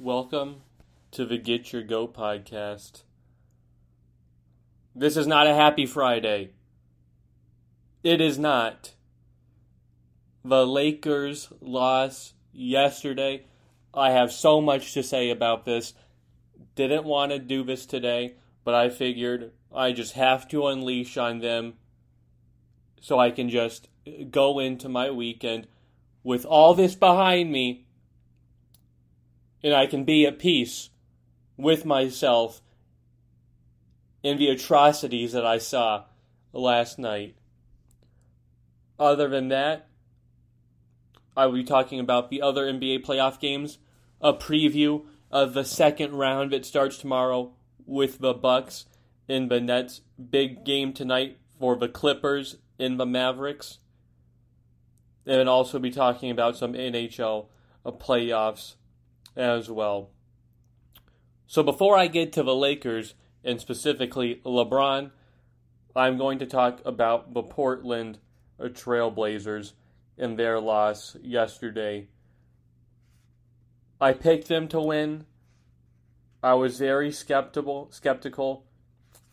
Welcome to the Get Your Go podcast. This is not a happy Friday. It is not. The Lakers lost yesterday. I have so much to say about this. Didn't want to do this today, but I figured I just have to unleash on them so I can just go into my weekend with all this behind me and I can be at peace with myself in the atrocities that I saw last night. Other than that, I will be talking about the other NBA playoff games, a preview of the second round that starts tomorrow with the Bucks in the Nets. Big game tonight for the Clippers in the Mavericks. And also be talking about some NHL playoffs as well. So before I get to the Lakers and specifically LeBron, I'm going to talk about the Portland Trailblazers and their loss yesterday. I picked them to win. I was very skeptical skeptical.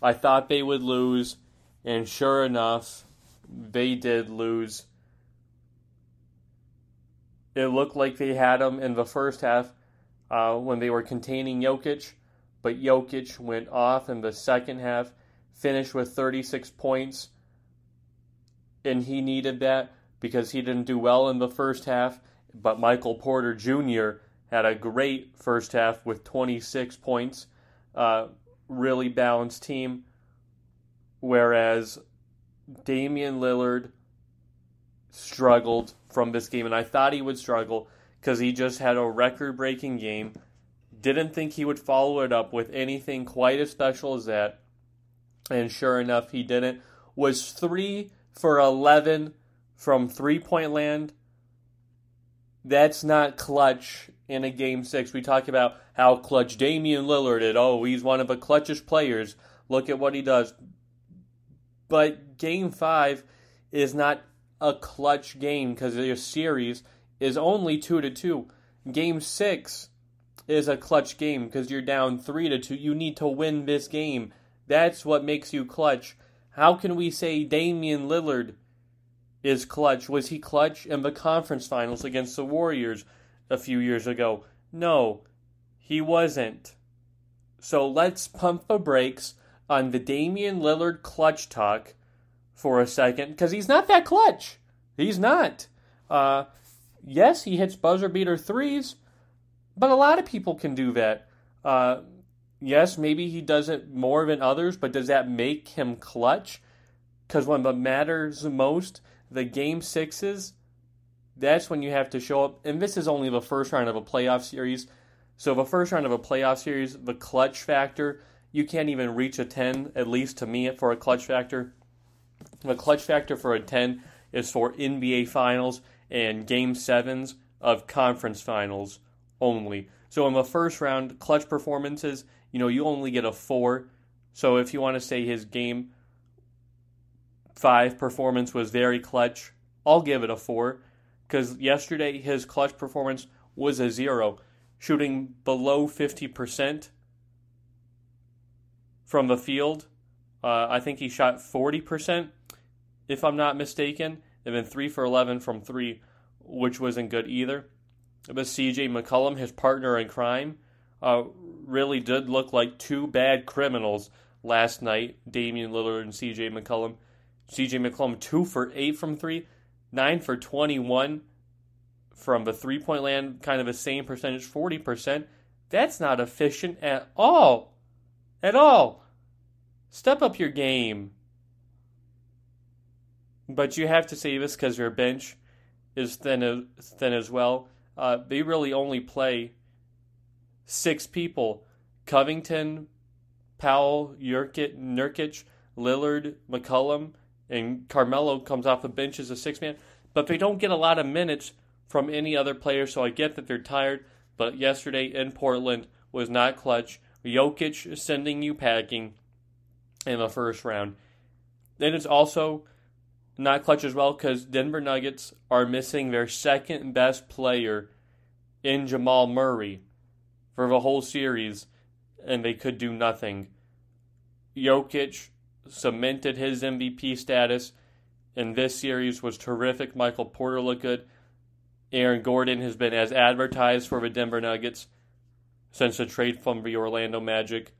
I thought they would lose, and sure enough, they did lose. It looked like they had them in the first half uh, when they were containing Jokic, but Jokic went off in the second half, finished with 36 points, and he needed that because he didn't do well in the first half. But Michael Porter Jr. had a great first half with 26 points. Uh, really balanced team. Whereas Damian Lillard struggled from this game, and I thought he would struggle because he just had a record breaking game. Didn't think he would follow it up with anything quite as special as that. And sure enough, he didn't. Was 3 for 11 from three point land. That's not clutch in a game six. We talk about how clutch Damian Lillard is. Oh, he's one of the clutchest players. Look at what he does. But game five is not a clutch game because of your series is only two to two. Game six is a clutch game because you're down three to two. You need to win this game. That's what makes you clutch. How can we say Damian Lillard is clutch? Was he clutch in the conference finals against the Warriors a few years ago? No, he wasn't. So let's pump the brakes on the Damian Lillard clutch talk for a second because he's not that clutch. He's not. Uh, yes, he hits buzzer beater threes, but a lot of people can do that. Uh, yes, maybe he does it more than others, but does that make him clutch? Because when it matters most, the game sixes, that's when you have to show up. And this is only the first round of a playoff series. So, the first round of a playoff series, the clutch factor, you can't even reach a 10, at least to me, for a clutch factor. The clutch factor for a 10 is for NBA Finals and game sevens of conference finals only. So in the first round, clutch performances, you know, you only get a four. So if you want to say his game five performance was very clutch, I'll give it a four. Because yesterday his clutch performance was a zero, shooting below 50% from the field. Uh, I think he shot 40%, if I'm not mistaken and then three for 11 from three, which wasn't good either. But CJ McCollum, his partner in crime, uh, really did look like two bad criminals last night. Damian Lillard and CJ McCollum. CJ McCollum, two for eight from three, nine for 21 from the three point land, kind of the same percentage, 40%. That's not efficient at all. At all. Step up your game. But you have to say this because your bench is thin as, thin as well. Uh, they really only play six people: Covington, Powell, Nurkic, Nurkic, Lillard, McCollum, and Carmelo comes off the bench as a six man. But they don't get a lot of minutes from any other player, so I get that they're tired. But yesterday in Portland was not clutch. Jokic sending you packing in the first round. Then it's also not clutch as well because Denver Nuggets are missing their second best player in Jamal Murray for the whole series, and they could do nothing. Jokic cemented his MVP status in this series was terrific. Michael Porter looked good. Aaron Gordon has been as advertised for the Denver Nuggets since the trade from the Orlando Magic.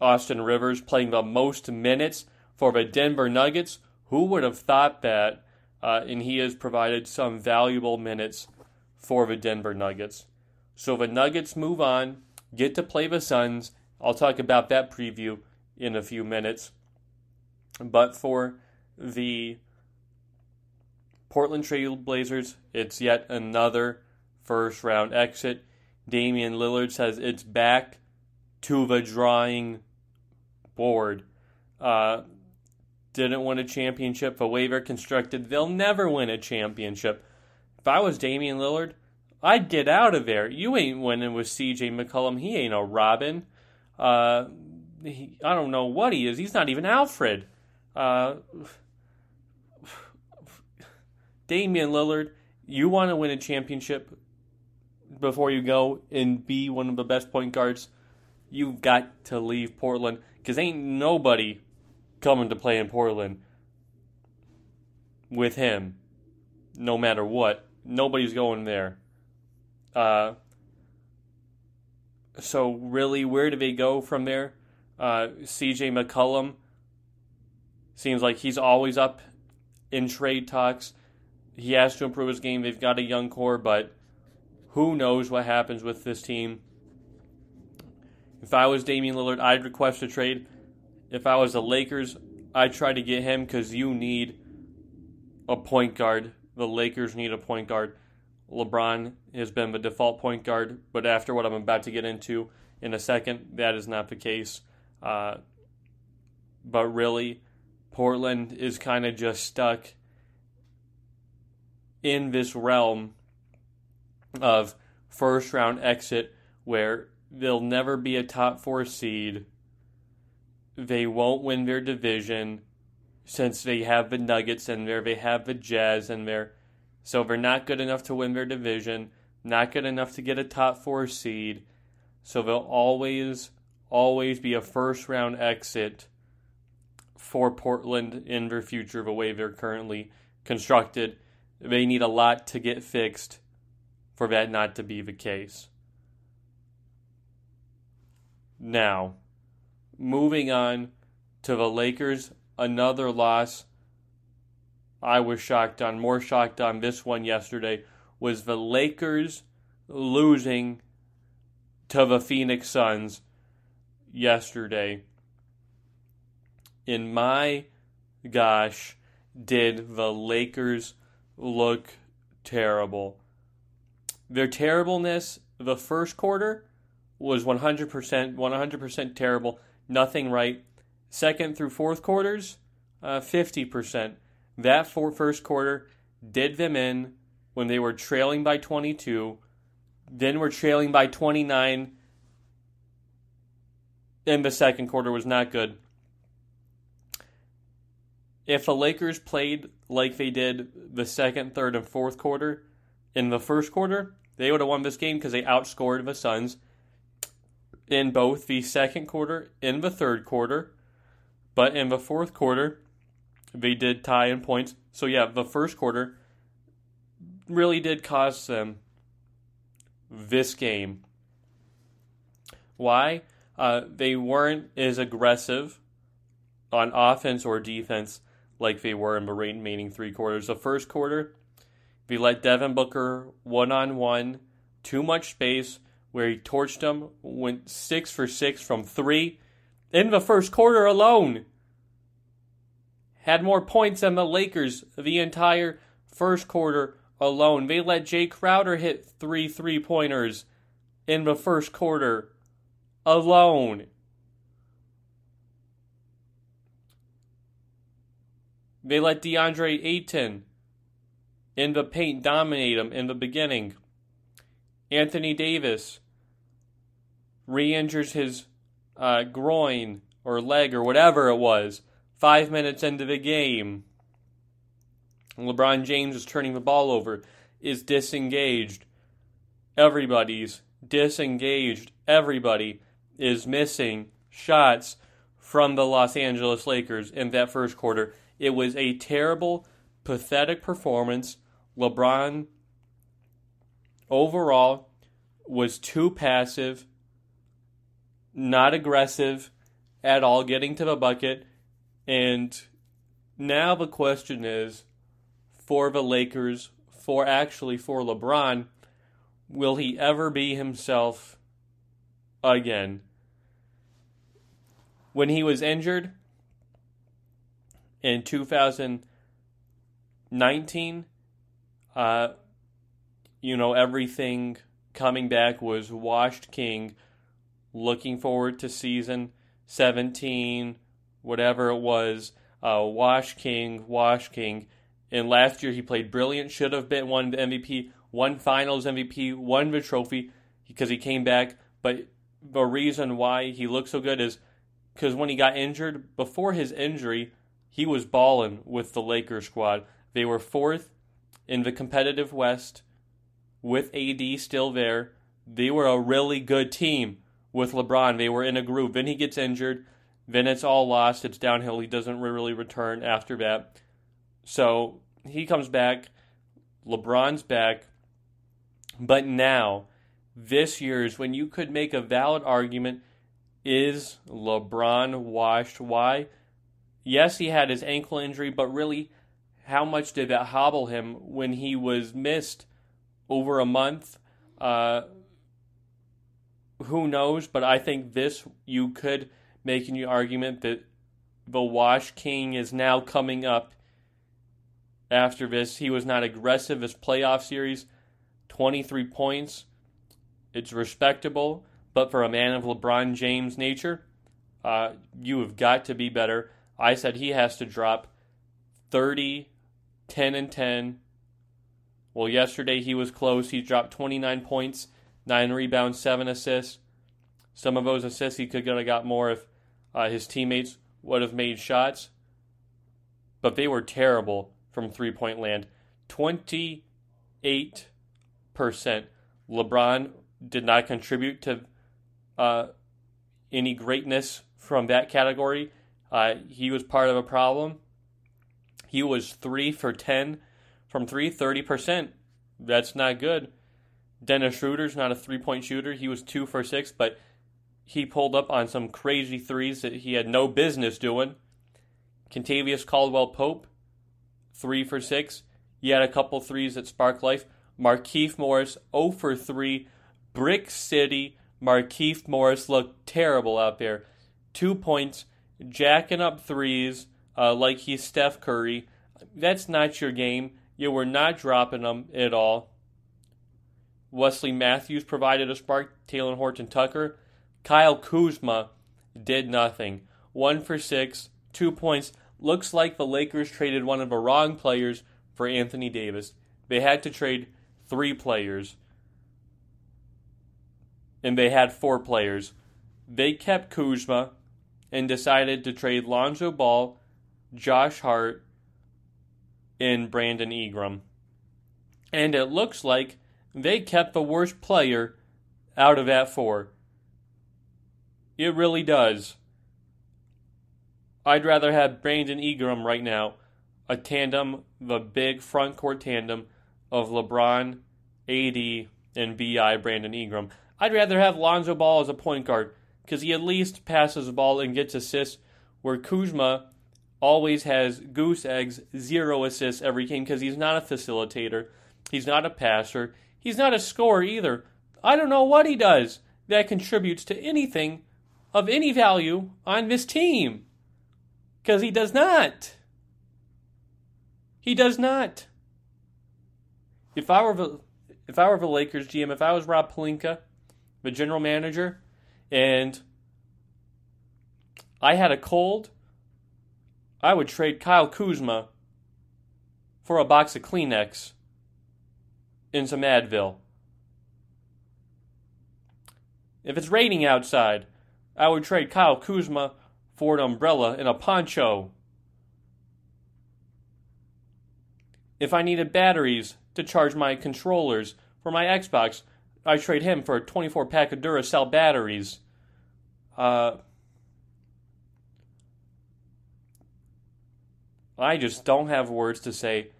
Austin Rivers playing the most minutes for the Denver Nuggets. Who would have thought that? Uh, and he has provided some valuable minutes for the Denver Nuggets. So the Nuggets move on, get to play the Suns. I'll talk about that preview in a few minutes. But for the Portland Trail Blazers, it's yet another first round exit. Damian Lillard says it's back to the drawing board. Uh, didn't win a championship. The waiver constructed, they'll never win a championship. If I was Damian Lillard, I'd get out of there. You ain't winning with CJ McCollum. He ain't a Robin. Uh, he, I don't know what he is. He's not even Alfred. Uh, Damian Lillard, you want to win a championship before you go and be one of the best point guards, you've got to leave Portland because ain't nobody coming to play in Portland with him, no matter what. Nobody's going there. Uh, so really, where do they go from there? Uh, C.J. McCollum seems like he's always up in trade talks. He has to improve his game. They've got a young core, but who knows what happens with this team? If I was Damian Lillard, I'd request a trade. If I was the Lakers, I'd try to get him because you need a point guard. The Lakers need a point guard. LeBron has been the default point guard, but after what I'm about to get into in a second, that is not the case. Uh, but really, Portland is kind of just stuck in this realm of first round exit where they'll never be a top four seed. They won't win their division since they have the Nuggets and there they have the Jazz and they're so they're not good enough to win their division, not good enough to get a top four seed. So they'll always, always be a first round exit for Portland in their future the way they're currently constructed. They need a lot to get fixed for that not to be the case. Now, moving on to the Lakers, another loss. I was shocked on, more shocked on this one yesterday, was the Lakers losing to the Phoenix Suns yesterday. In my gosh, did the Lakers look terrible? Their terribleness the first quarter was 100% 100% terrible, nothing right. Second through fourth quarters, uh, 50%. That for first quarter did them in when they were trailing by 22, then were trailing by 29, and the second quarter was not good. If the Lakers played like they did the second, third, and fourth quarter in the first quarter, they would have won this game because they outscored the Suns in both the second quarter and the third quarter. But in the fourth quarter, they did tie in points. So, yeah, the first quarter really did cost them this game. Why? Uh, they weren't as aggressive on offense or defense like they were in the remaining three quarters. The first quarter, we let Devin Booker one on one, too much space, where he torched him, went six for six from three in the first quarter alone. Had more points than the Lakers the entire first quarter alone. They let Jae Crowder hit three three pointers in the first quarter alone. They let DeAndre Ayton in the paint dominate him in the beginning. Anthony Davis re injures his uh, groin or leg or whatever it was five minutes into the game. LeBron James is turning the ball over, is disengaged. Everybody's disengaged. Everybody is missing shots from the Los Angeles Lakers in that first quarter. It was a terrible, pathetic performance. LeBron overall was too passive, not aggressive at all, getting to the bucket. And now the question is for the Lakers, for actually for LeBron, will he ever be himself again? When he was injured in 2019, uh, you know, everything coming back was washed king, looking forward to season 17, whatever it was, uh, wash king, wash king. And last year he played brilliant, should have been won MVP, won finals MVP, won the trophy because he came back. But the reason why he looked so good is because when he got injured, before his injury, he was balling with the Lakers squad. They were fourth in the competitive West with AD still there. They were a really good team with LeBron. They were in a groove. Then he gets injured. Then it's all lost. It's downhill. He doesn't really return after that. So he comes back. LeBron's back. But now, this year's when you could make a valid argument is LeBron washed? Why? Yes, he had his ankle injury, but really, how much did that hobble him when he was missed over a month? Uh, who knows? But I think this you could make an argument that the Wash King is now coming up after this. He was not aggressive as playoff series. 23 points. It's respectable, but for a man of LeBron James' nature, uh, you have got to be better. I said he has to drop 30, 10, and 10. Well, yesterday he was close. He dropped 29 points, 9 rebounds, 7 assists. Some of those assists he could have got more if uh, his teammates would have made shots. But they were terrible from three point land. 28%. LeBron did not contribute to uh, any greatness from that category. Uh, he was part of a problem. He was 3 for 10 from 3, 30%. That's not good. Dennis Schroeder's not a three point shooter. He was 2 for 6, but he pulled up on some crazy threes that he had no business doing. Kentavious Caldwell Pope, three for six. He had a couple threes that sparked life. Markieff Morris, 0 for 3. Brick City. Markieff Morris looked terrible out there. Two points, jacking up threes uh, like he's Steph Curry. That's not your game. You were not dropping them at all. Wesley Matthews provided a spark. Talen Horton Tucker Kyle Kuzma did nothing. One for six, two points. Looks like the Lakers traded one of the wrong players for Anthony Davis. They had to trade three players. And they had four players. They kept Kuzma and decided to trade Lonzo Ball, Josh Hart, and Brandon Ingram. And it looks like they kept the worst player out of that four. It really does. I'd rather have Brandon Ingram right now, a tandem, the big front court tandem of LeBron, AD, and BI Brandon Ingram. I'd rather have Lonzo Ball as a point guard because he at least passes the ball and gets assists, where Kuzma always has goose eggs, zero assists every game because he's not a facilitator, he's not a passer, he's not a scorer either. I don't know what he does that contributes to anything of any value on this team. Because he does not. He does not. If I were the, if I were the Lakers GM, if I was Rob Pelinka, the general manager, and I had a cold, I would trade Kyle Kuzma for a box of Kleenex and some Advil. If it's raining outside, I would trade Kyle Kuzma for an umbrella and a poncho. If I needed batteries to charge my controllers for my Xbox, I trade him for a 24 pack of Duracell batteries. Uh, I just don't have words to say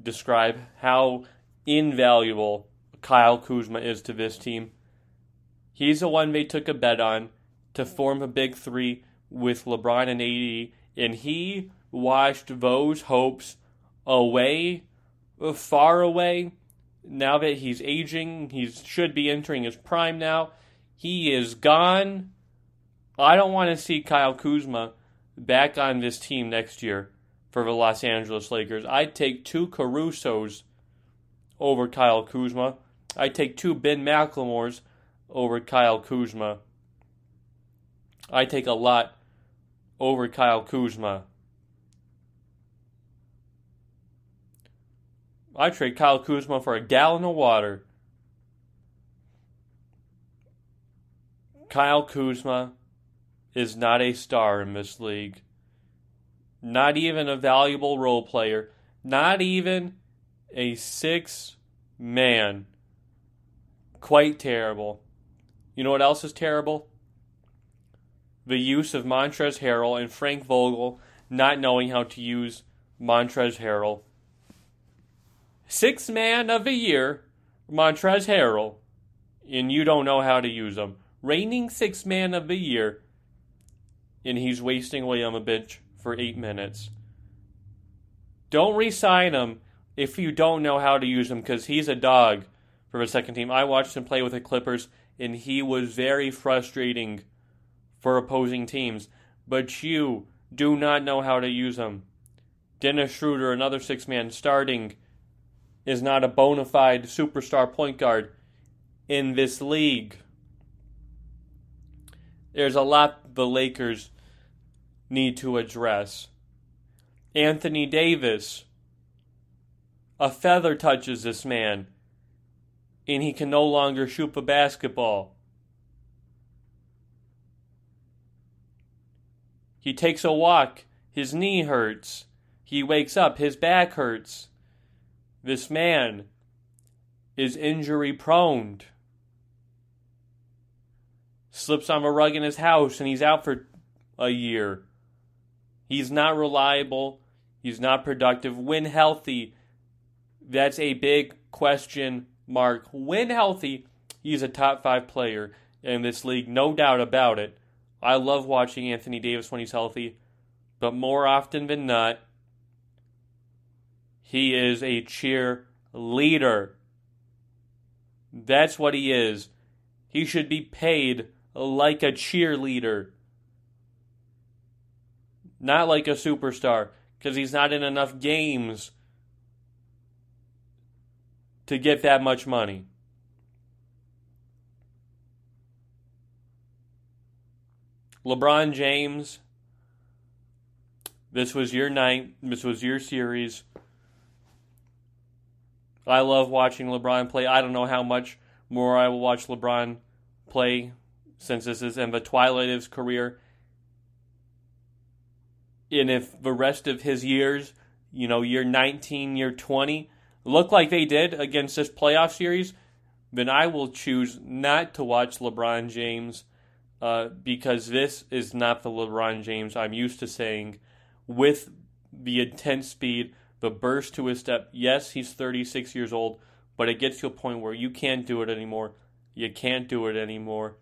describe how invaluable Kyle Kuzma is to this team. He's the one they took a bet on to form a big three with LeBron and AD, and he washed those hopes away, far away. Now that he's aging, he should be entering his prime now. He is gone. I don't want to see Kyle Kuzma back on this team next year for the Los Angeles Lakers. I'd take two Carusos over Kyle Kuzma. I'd take two Ben McLemores over Kyle Kuzma. I take a lot over Kyle Kuzma. I trade Kyle Kuzma for a gallon of water. Kyle Kuzma is not a star in this league. Not even a valuable role player. Not even a six man. Quite terrible. You know what else is terrible? The use of Montrezl Harrell and Frank Vogel not knowing how to use Montrezl Harrell. Six man of the year, Montrezl Harrell, and you don't know how to use him. Reigning six man of the year, and he's wasting away on the bench for eight minutes. Don't resign him if you don't know how to use him because he's a dog for the second team. I watched him play with the Clippers, and he was very frustrating for opposing teams. But you do not know how to use him. Dennis Schroeder, another six man starting, is not a bona fide superstar point guard in this league. There's a lot the Lakers need to address. Anthony Davis. A feather touches this man, and he can no longer shoot a basketball. He takes a walk, his knee hurts. He wakes up, his back hurts. This man is injury prone. Slips on a rug in his house and he's out for a year. He's not reliable. He's not productive. When healthy, that's a big question mark. When healthy, he's a top five player in this league, no doubt about it. I love watching Anthony Davis when he's healthy, but more often than not, he is a cheerleader. That's what he is. He should be paid like a cheerleader not like a superstar, because he's not in enough games to get that much money. LeBron James, this was your night. This was your series. I love watching LeBron play. I don't know how much more I will watch LeBron play since this is in the twilight of his career and if the rest of his years, you know, year 19, year 20, look like they did against this playoff series, then I will choose not to watch LeBron James uh, because this is not the LeBron James I'm used to saying with the intense speed, the burst to his step. Yes, he's 36 years old, but it gets to a point where you can't do it anymore. You can't do it anymore.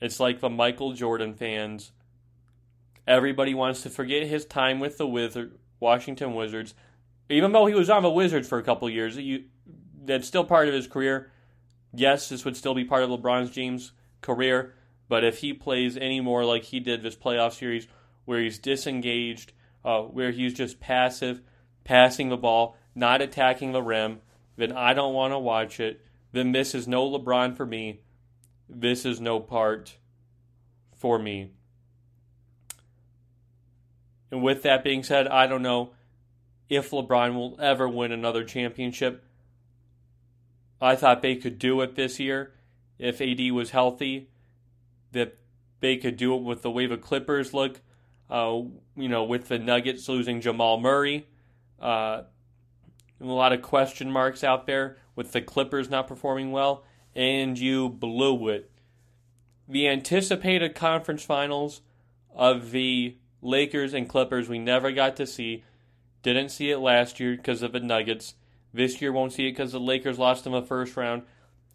It's like the Michael Jordan fans Everybody wants to forget his time with the Wizard, Washington Wizards. Even though he was on the Wizards for a couple years, you, that's still part of his career. Yes, this would still be part of LeBron James' career, but if he plays any more like he did this playoff series, where he's disengaged, uh, where he's just passive, passing the ball, not attacking the rim, then I don't want to watch it. Then this is no LeBron for me. This is no part for me. And with that being said, I don't know if LeBron will ever win another championship. I thought they could do it this year if AD was healthy, that they could do it with the way the Clippers look. Uh, you know, with the Nuggets losing Jamal Murray, uh, a lot of question marks out there with the Clippers not performing well, and you blew it. The anticipated conference finals of the Lakers and Clippers we never got to see. Didn't see it last year because of the Nuggets. This year won't see it because the Lakers lost in the first round.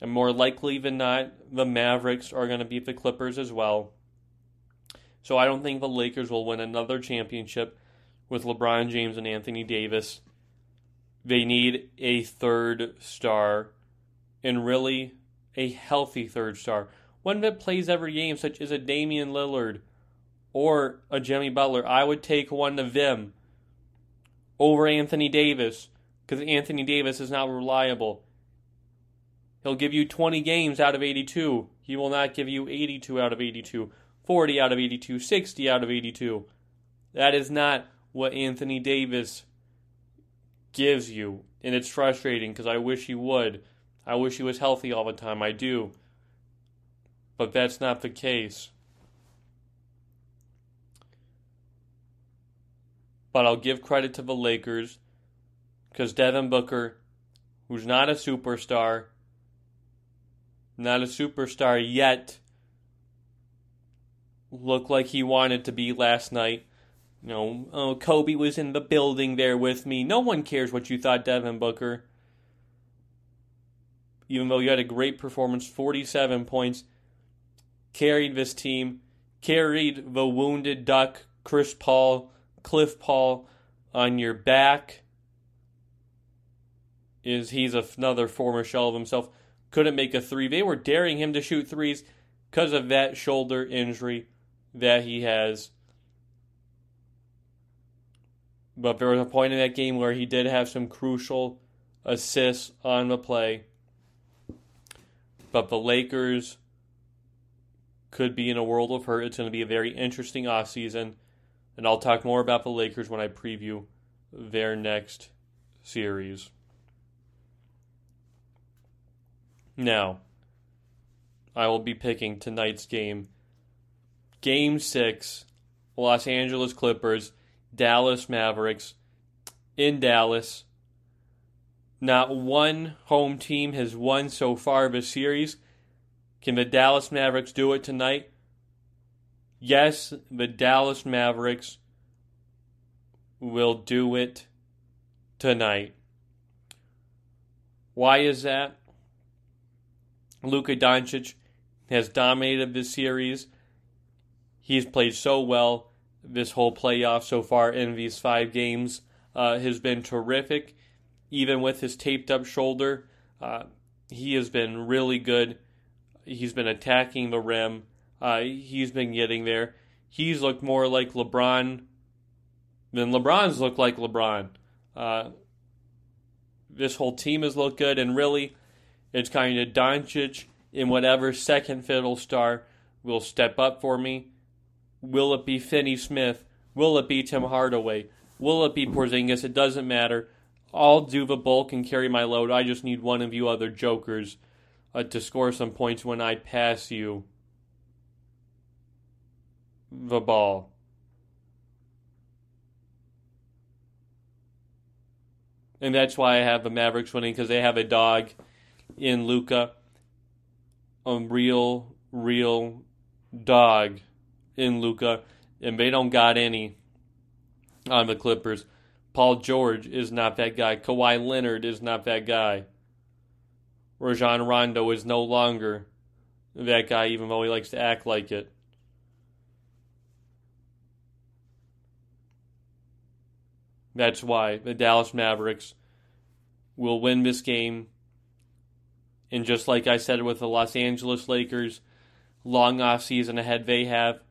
And more likely than not, the Mavericks are going to beat the Clippers as well. So I don't think the Lakers will win another championship with LeBron James and Anthony Davis. They need a third star, and really a healthy third star. One that plays every game, such as a Damian Lillard or a Jimmy Butler. I would take one of them over Anthony Davis because Anthony Davis is not reliable. He'll give you 20 games out of 82. He will not give you 82 out of 82, 40 out of 82, 60 out of 82. That is not what Anthony Davis gives you. And it's frustrating because I wish he would. I wish he was healthy all the time. I do. But that's not the case. But I'll give credit to the Lakers because Devin Booker, who's not a superstar, not a superstar yet, looked like he wanted to be last night. You know, oh, Kobe was in the building there with me. No one cares what you thought, Devin Booker. Even though you had a great performance, 47 points, carried this team, carried the wounded duck, Chris Paul, Cliff Paul, on your back. Is he's another former shell of himself couldn't make a three. They were daring him to shoot threes because of that shoulder injury that he has. But there was a point in that game where he did have some crucial assists on the play. But the Lakers could be in a world of hurt. It's going to be a very interesting offseason. And I'll talk more about the Lakers when I preview their next series. Now, I will be picking tonight's game. Game 6, Los Angeles Clippers, Dallas Mavericks. In Dallas, not one home team has won so far this series. Can the Dallas Mavericks do it tonight? Yes, the Dallas Mavericks will do it tonight. Why is that? Luka Doncic has dominated this series. He's played so well this whole playoff so far in these five games. Uh, has been terrific, even with his taped up shoulder. Uh, he has been really good. He's been attacking the rim. Uh, he's been getting there. He's looked more like LeBron than LeBron's looked like LeBron. Uh, this whole team has looked good, and really, it's kind of Doncic in whatever second fiddle star will step up for me. Will it be Finney Smith? Will it be Tim Hardaway? Will it be Porzingis? It doesn't matter. I'll do the bulk and carry my load. I just need one of you other jokers uh, to score some points when I pass you the ball. And that's why I have the Mavericks winning because they have a dog in Luka, a real, real dog in Luka, and they don't got any on the Clippers. Paul George is not that guy. Kawhi Leonard is not that guy. Rajon Rondo is no longer that guy, even though he likes to act like it. That's why the Dallas Mavericks will win this game and just like I said with the Los Angeles Lakers, long off season ahead they have.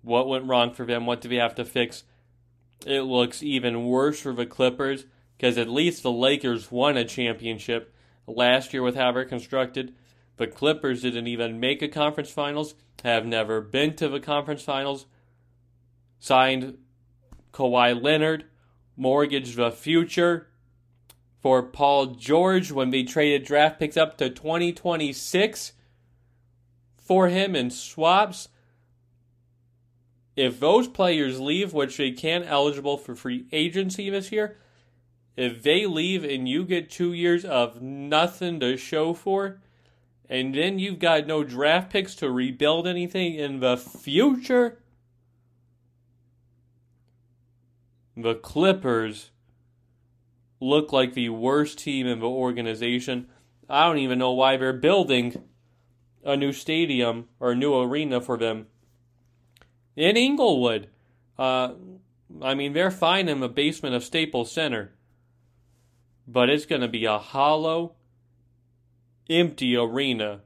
What went wrong for them? What do they have to fix? It looks even worse for the Clippers because at least the Lakers won a championship last year with how they're constructed. The Clippers didn't even make a conference finals, have never been to the conference finals, signed Kawhi Leonard, mortgaged the future, for Paul George when they traded draft picks up to 2026 for him in swaps. If those players leave, which they can eligible for free agency this year, if they leave and you get two years of nothing to show for, and then you've got no draft picks to rebuild anything in the future, the Clippers look like the worst team in the organization. I don't even know why they're building a new stadium or a new arena for them in Inglewood. Uh, I mean, they're fine in the basement of Staples Center, but it's going to be a hollow, empty arena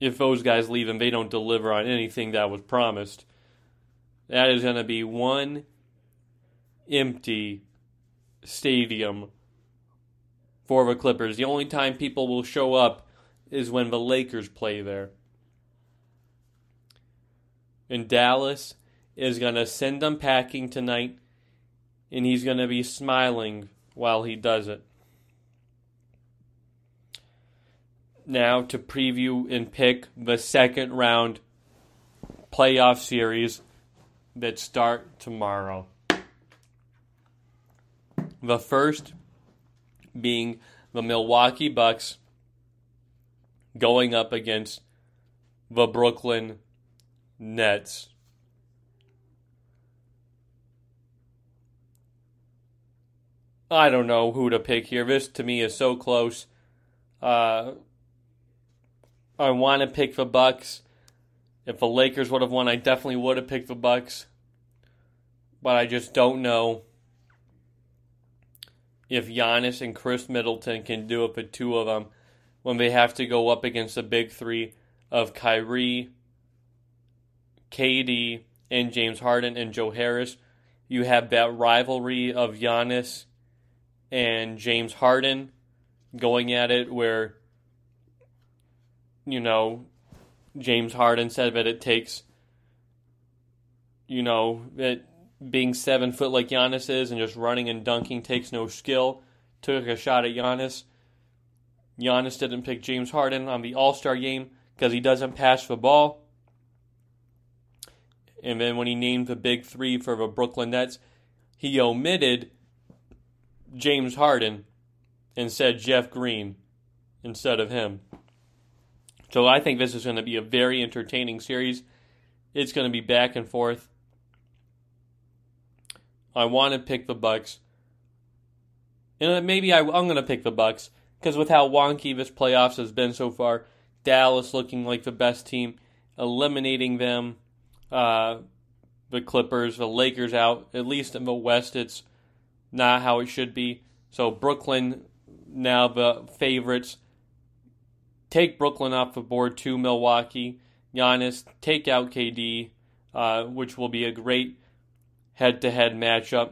if those guys leave and they don't deliver on anything that was promised. That is going to be one empty stadium for the Clippers. The only time people will show up is when the Lakers play there. And Dallas is going to send them packing tonight, and he's going to be smiling while he does it. Now, to preview and pick the second round playoff series that start tomorrow. The first being the Milwaukee Bucks going up against the Brooklyn Nets. I don't know who to pick here. This to me is so close. Uh, I want to pick the Bucks. If the Lakers would have won, I definitely would have picked the Bucks. But I just don't know if Giannis and Khris Middleton can do it for two of them when they have to go up against the big three of Kyrie, KD, and James Harden and Joe Harris. You have that rivalry of Giannis and James Harden going at it where, you know, James Harden said that it takes, you know, that being seven foot like Giannis is and just running and dunking takes no skill. Took a shot at Giannis. Giannis didn't pick James Harden on the All Star game because he doesn't pass the ball. And then when he named the big three for the Brooklyn Nets, he omitted James Harden and said Jeff Green instead of him. So I think this is going to be a very entertaining series. It's going to be back and forth. I want to pick the Bucks. And maybe I, am going to pick the Bucks because with how wonky this playoffs has been so far, Dallas looking like the best team, eliminating them, uh, the Clippers, the Lakers out. At least in the West, it's not how it should be. So Brooklyn now the favorites take Brooklyn off the board to Milwaukee. Giannis take out KD, uh, which will be a great head-to-head matchup,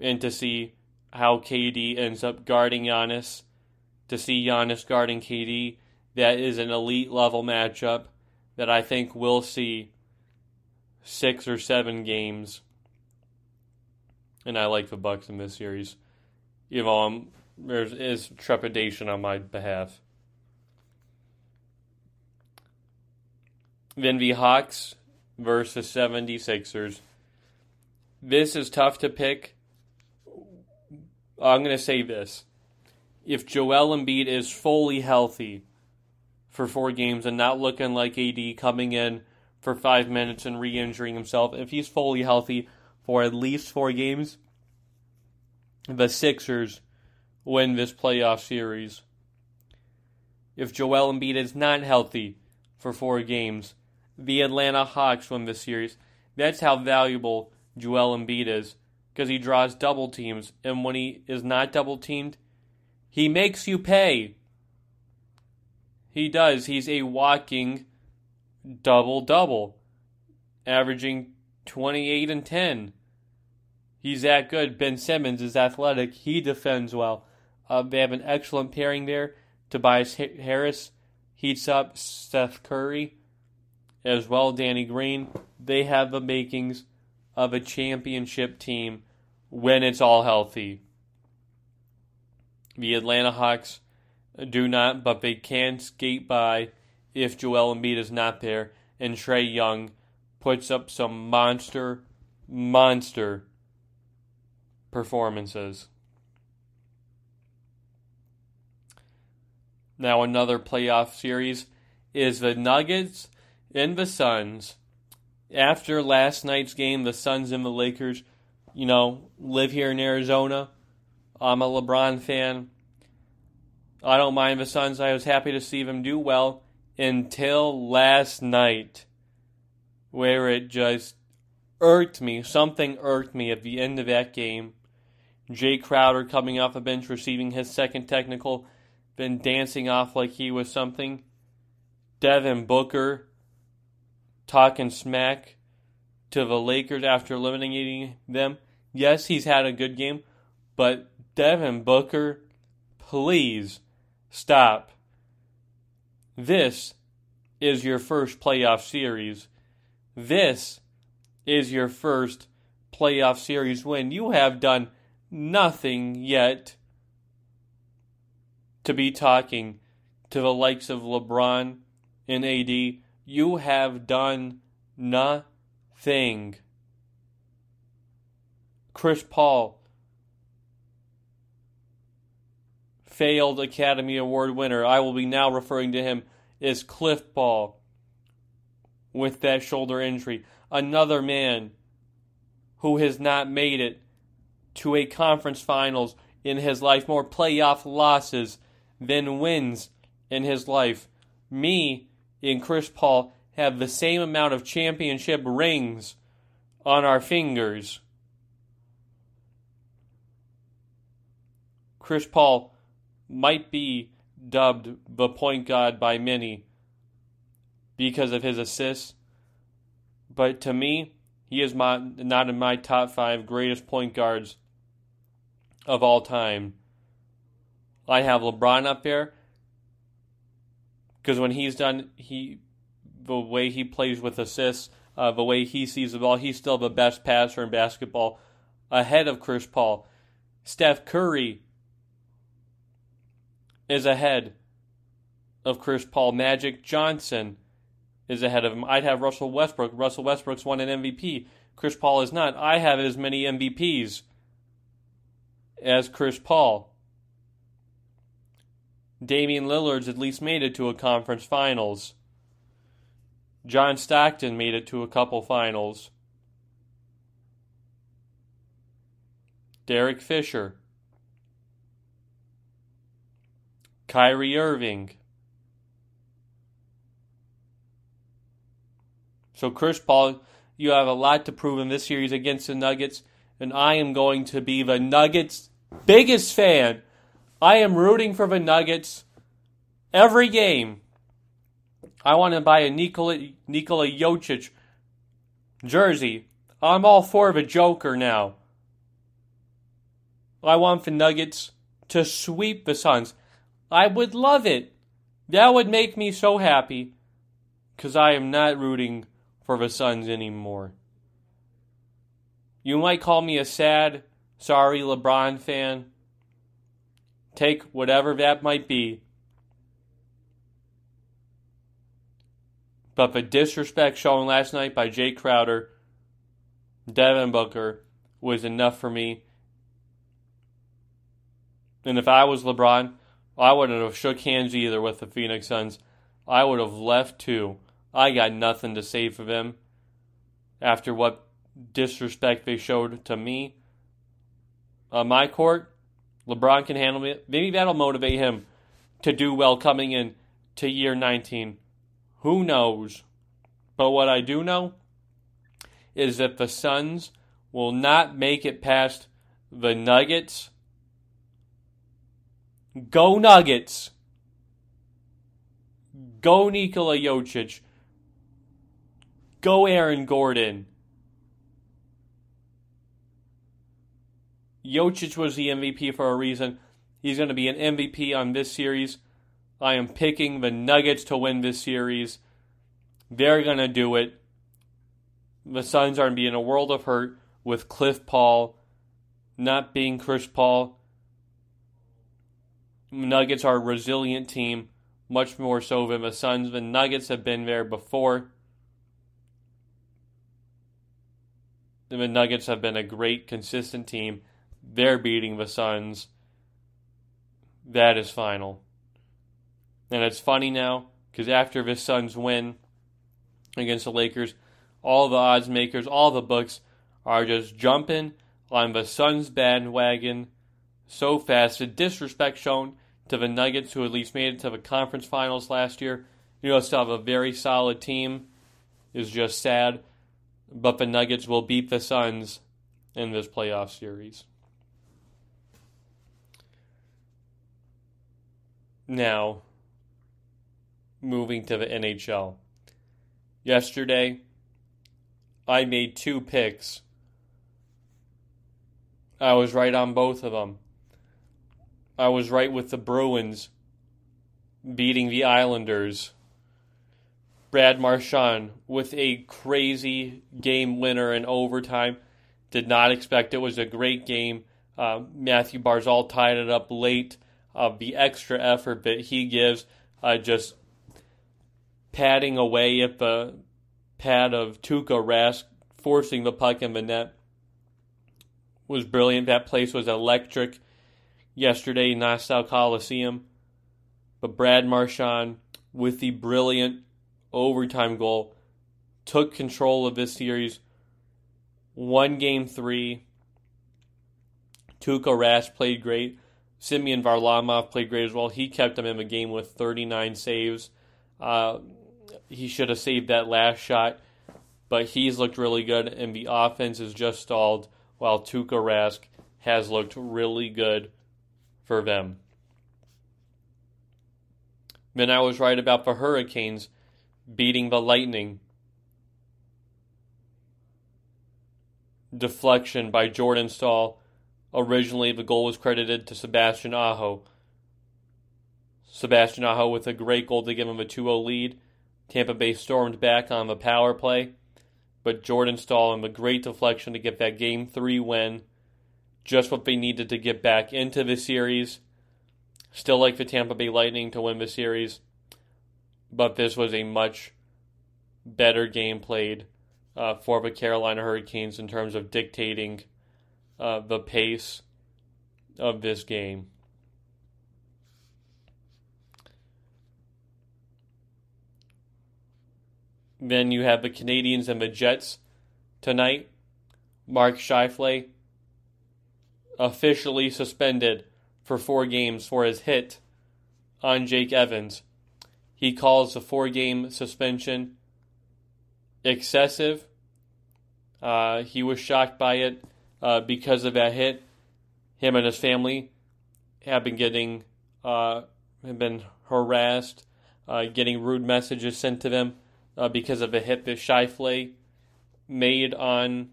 and to see how KD ends up guarding Giannis. To see Giannis guarding KD, that is an elite level matchup that I think we'll see six or seven games. And I like the Bucks in this series. You know, um, there is trepidation on my behalf. Then the Hawks versus 76ers. This is tough to pick. I'm going to say this. If Joel Embiid is fully healthy for four games and not looking like AD coming in for five minutes and re injuring himself, if he's fully healthy for at least four games, the Sixers win this playoff series. If Joel Embiid is not healthy for four games, the Atlanta Hawks win this series. That's how valuable Joel Embiid is because he draws double teams, and when he is not double teamed, he makes you pay. He does. He's a walking double double, averaging 28 and 10. He's that good. Ben Simmons is athletic. He defends well. Uh, they have an excellent pairing there. Tobias Harris heats up Seth Curry as well Danny Green. They have the makings of a championship team when it's all healthy. The Atlanta Hawks do not, but they can skate by if Joel Embiid is not there and Trae Young puts up some monster, monster performances. Now, another playoff series is the Nuggets and the Suns. After last night's game, the Suns and the Lakers, you know, live here in Arizona. I'm a LeBron fan. I don't mind the Suns. I was happy to see them do well until last night, where it just irked me. Something irked me at the end of that game. Jae Crowder coming off the bench, receiving his second technical, then dancing off like he was something. Devin Booker talking smack to the Lakers after eliminating them. Yes, he's had a good game, but Devin Booker, please stop. This is your first playoff series. This is your first playoff series win. You have done nothing yet to be talking to the likes of LeBron and AD. You have done nothing. Chris Paul, failed Academy Award winner. I will be now referring to him as Cliff Paul with that shoulder injury. Another man who has not made it to a conference finals in his life, more playoff losses than wins in his life. Me and Chris Paul have the same amount of championship rings on our fingers. Chris Paul might be dubbed the point guard by many because of his assists, but to me, he is my, not in my top five greatest point guards of all time. I have LeBron up there because when he's done, he the way he plays with assists, uh, the way he sees the ball, he's still the best passer in basketball, ahead of Chris Paul. Steph Curry is ahead of Chris Paul. Magic Johnson is ahead of him. I'd have Russell Westbrook. Russell Westbrook's won an MVP. Chris Paul is not. I have as many MVPs as Chris Paul. Damian Lillard's at least made it to a conference finals. John Stockton made it to a couple finals. Derek Fisher. Kyrie Irving. So, Chris Paul, you have a lot to prove in this series against the Nuggets, and I am going to be the Nuggets' biggest fan. I am rooting for the Nuggets every game. I want to buy a Nikola, Nikola Jokic jersey. I'm all for the Joker now. I want the Nuggets to sweep the Suns. I would love it. That would make me so happy. Because I am not rooting for the Suns anymore. You might call me a sad, sorry LeBron fan. Take whatever that might be. But the disrespect shown last night by Jae Crowder, Devin Booker, was enough for me. And if I was LeBron, I wouldn't have shook hands either with the Phoenix Suns. I would have left too. I got nothing to say for them after what disrespect they showed to me. On my court, LeBron can handle it. Maybe that'll motivate him to do well coming in to year 19. Who knows? But what I do know is that the Suns will not make it past the Nuggets Go Nuggets. Go Nikola Jokic. Go Aaron Gordon. Jokic was the MVP for a reason. He's going to be an MVP on this series. I am picking the Nuggets to win this series. They're going to do it. The Suns are going to be in a world of hurt with Cliff Paul not being Chris Paul. Nuggets are a resilient team, much more so than the Suns. The Nuggets have been there before. The Nuggets have been a great, consistent team they're beating the Suns. That is final. And it's funny now because after the Suns win against the Lakers, all the odds makers, all the books are just jumping on the Suns bandwagon so fast. The disrespect shown to the Nuggets, who at least made it to the conference finals last year. You know, still have a very solid team, is just sad. But the Nuggets will beat the Suns in this playoff series. Now, moving to the NHL. Yesterday, I made two picks. I was right on both of them. I was right with the Bruins beating the Islanders. Brad Marchand with a crazy game winner in overtime. Did not expect it was a great game. Uh, Mathew Barzal tied it up late. The extra effort that he gives, uh, just padding away at the pad of Tuukka Rask, forcing the puck in the net, was brilliant. That place was electric yesterday, Nassau Coliseum. But Brad Marchand, with the brilliant overtime goal, took control of this series. One game three. Tuukka Rask played great. Semyon Varlamov played great as well. He kept them in the game with 39 saves. Uh, he should have saved that last shot, but he's looked really good, and the offense is just stalled while Tuukka Rask has looked really good for them. Then I was right about the Hurricanes beating the Lightning. Deflection by Jordan Staal. Originally, the goal was credited to Sebastian Aho. Sebastian Aho with a great goal to give him a 2 0 lead. Tampa Bay stormed back on the power play, but Jordan Staal and the great deflection to get that game three win. Just what they needed to get back into the series. Still like the Tampa Bay Lightning to win the series, but this was a much better game played uh, for the Carolina Hurricanes in terms of dictating uh, the pace of this game. Then you have the Canadiens and the Jets tonight. Mark Scheifele officially suspended for four games for his hit on Jake Evans. He calls the four game suspension excessive. Uh, he was shocked by it uh, because of that hit. Him and his family have been getting uh, have been harassed, uh, getting rude messages sent to them uh, because of a hit that Scheifele made on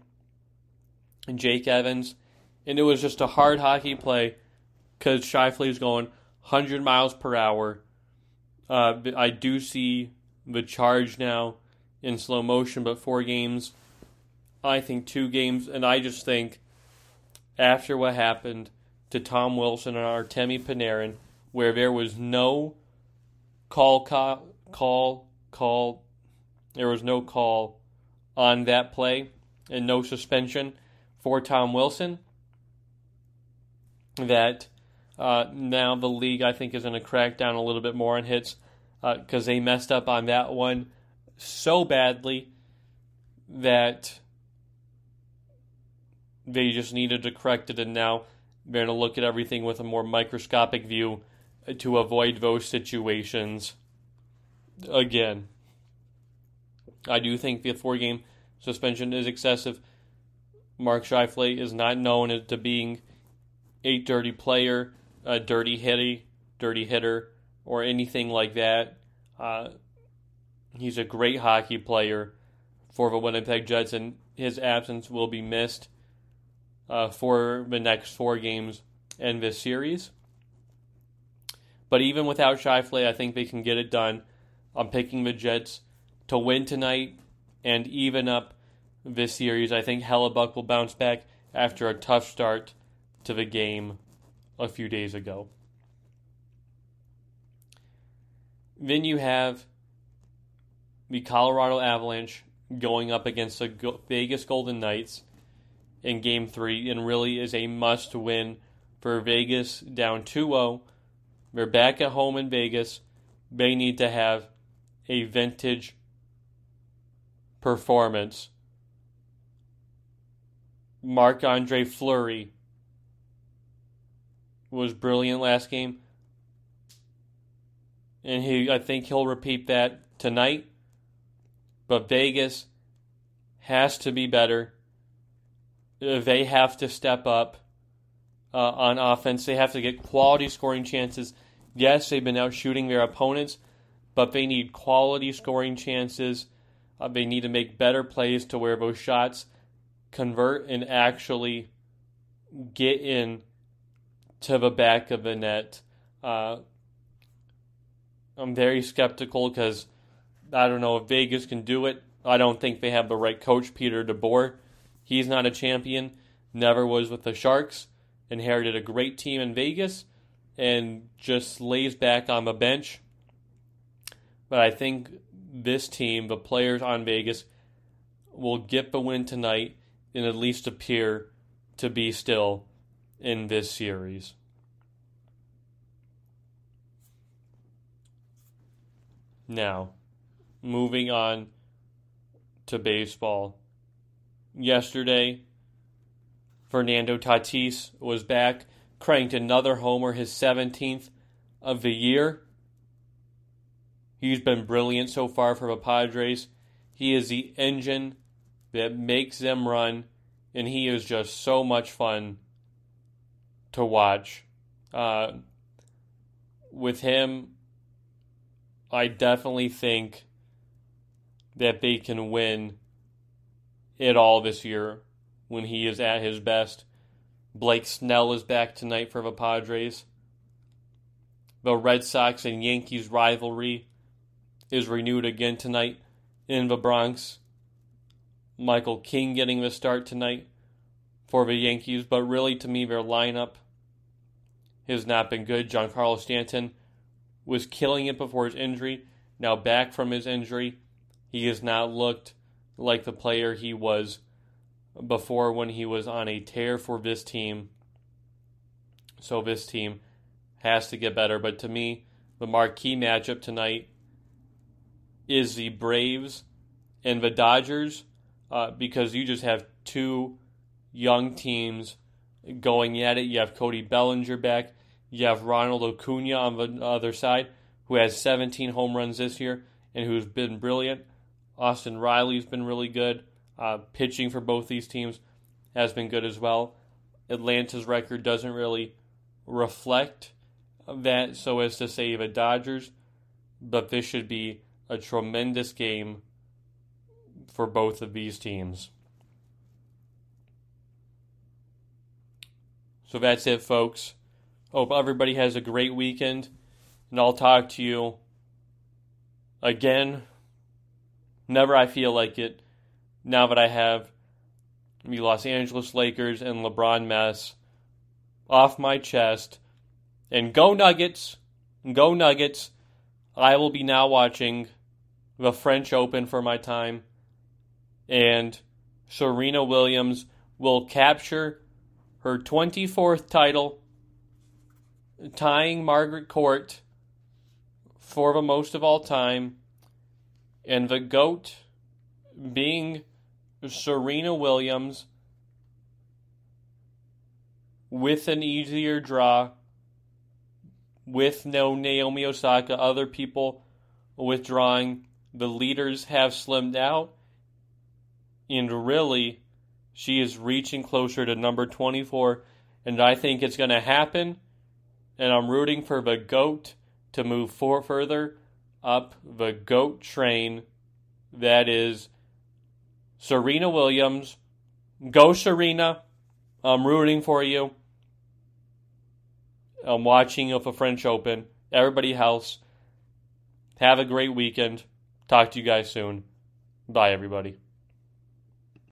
Jake Evans. And it was just a hard hockey play because Scheifele is going 100 miles per hour. Uh, I do see the charge now in slow motion, but four games. I think two games, and I just think after what happened to Tom Wilson and Artemi Panarin, where there was no call, call, call, call there was no call on that play and no suspension for Tom Wilson. That uh, now the league, I think, is going to crack down a little bit more on hits because uh, they messed up on that one so badly that they just needed to correct it, and now they're going to look at everything with a more microscopic view to avoid those situations again. I do think the four game suspension is excessive. Mark Scheifele is not known to being a dirty player, a dirty hitty, dirty hitter, or anything like that. Uh, he's a great hockey player for the Winnipeg Jets, and his absence will be missed uh, for the next four games in this series. But even without Scheifele, I think they can get it done. I'm picking the Jets to win tonight and even up this series. I think Hellebuyck will bounce back after a tough start to the game a few days ago. Then you have the Colorado Avalanche going up against the Vegas Golden Knights. In game three and really is a must win for Vegas down 2 0. They're back at home in Vegas. They need to have a vintage performance. Marc Andre Fleury was brilliant last game. And he I think he'll repeat that tonight. But Vegas has to be better. They have to step up uh, on offense. They have to get quality scoring chances. Yes, they've been out shooting their opponents, but they need quality scoring chances. Uh, they need to make better plays to where those shots convert and actually get in to the back of the net. Uh, I'm very skeptical because I don't know if Vegas can do it. I don't think they have the right coach, Peter DeBoer. He's not a champion, never was with the Sharks. Inherited a great team in Vegas and just lays back on the bench. But I think this team, the players on Vegas, will get the win tonight and at least appear to be still in this series. Now, moving on to baseball. Yesterday, Fernando Tatis was back, cranked another homer, his 17th of the year. He's been brilliant so far for the Padres. He is the engine that makes them run, and he is just so much fun to watch. Uh, with him, I definitely think that they can win it all this year when he is at his best. Blake Snell is back tonight for the Padres. The Red Sox and Yankees rivalry is renewed again tonight in the Bronx. Michael King getting the start tonight for the Yankees, but really to me their lineup has not been good. Giancarlo Stanton was killing it before his injury. Now back from his injury, he has not looked like the player he was before when he was on a tear for this team. So this team has to get better. But to me, the marquee matchup tonight is the Braves and the Dodgers uh, because you just have two young teams going at it. You have Cody Bellinger back. You have Ronald Acuna on the other side, who has 17 home runs this year and who's been brilliant. Austin Riley's been really good. Uh, pitching for both these teams has been good as well. Atlanta's record doesn't really reflect that, so as to say the Dodgers, but this should be a tremendous game for both of these teams. So that's it, folks. Hope everybody has a great weekend, and I'll talk to you again. Never I feel like it now that I have the Los Angeles Lakers and LeBron mess off my chest. And go Nuggets! Go Nuggets! I will be now watching the French Open for my time. And Serena Williams will capture her 24th title, tying Margaret Court for the most of all time. And the GOAT being Serena Williams with an easier draw, with no Naomi Osaka, other people withdrawing. The leaders have slimmed out, and really, she is reaching closer to number 24, and I think it's going to happen. And I'm rooting for the GOAT to move further up the GOAT train that is Serena Williams. Go, Serena. I'm rooting for you. I'm watching of a French Open. Everybody else, have a great weekend. Talk to you guys soon. Bye, everybody.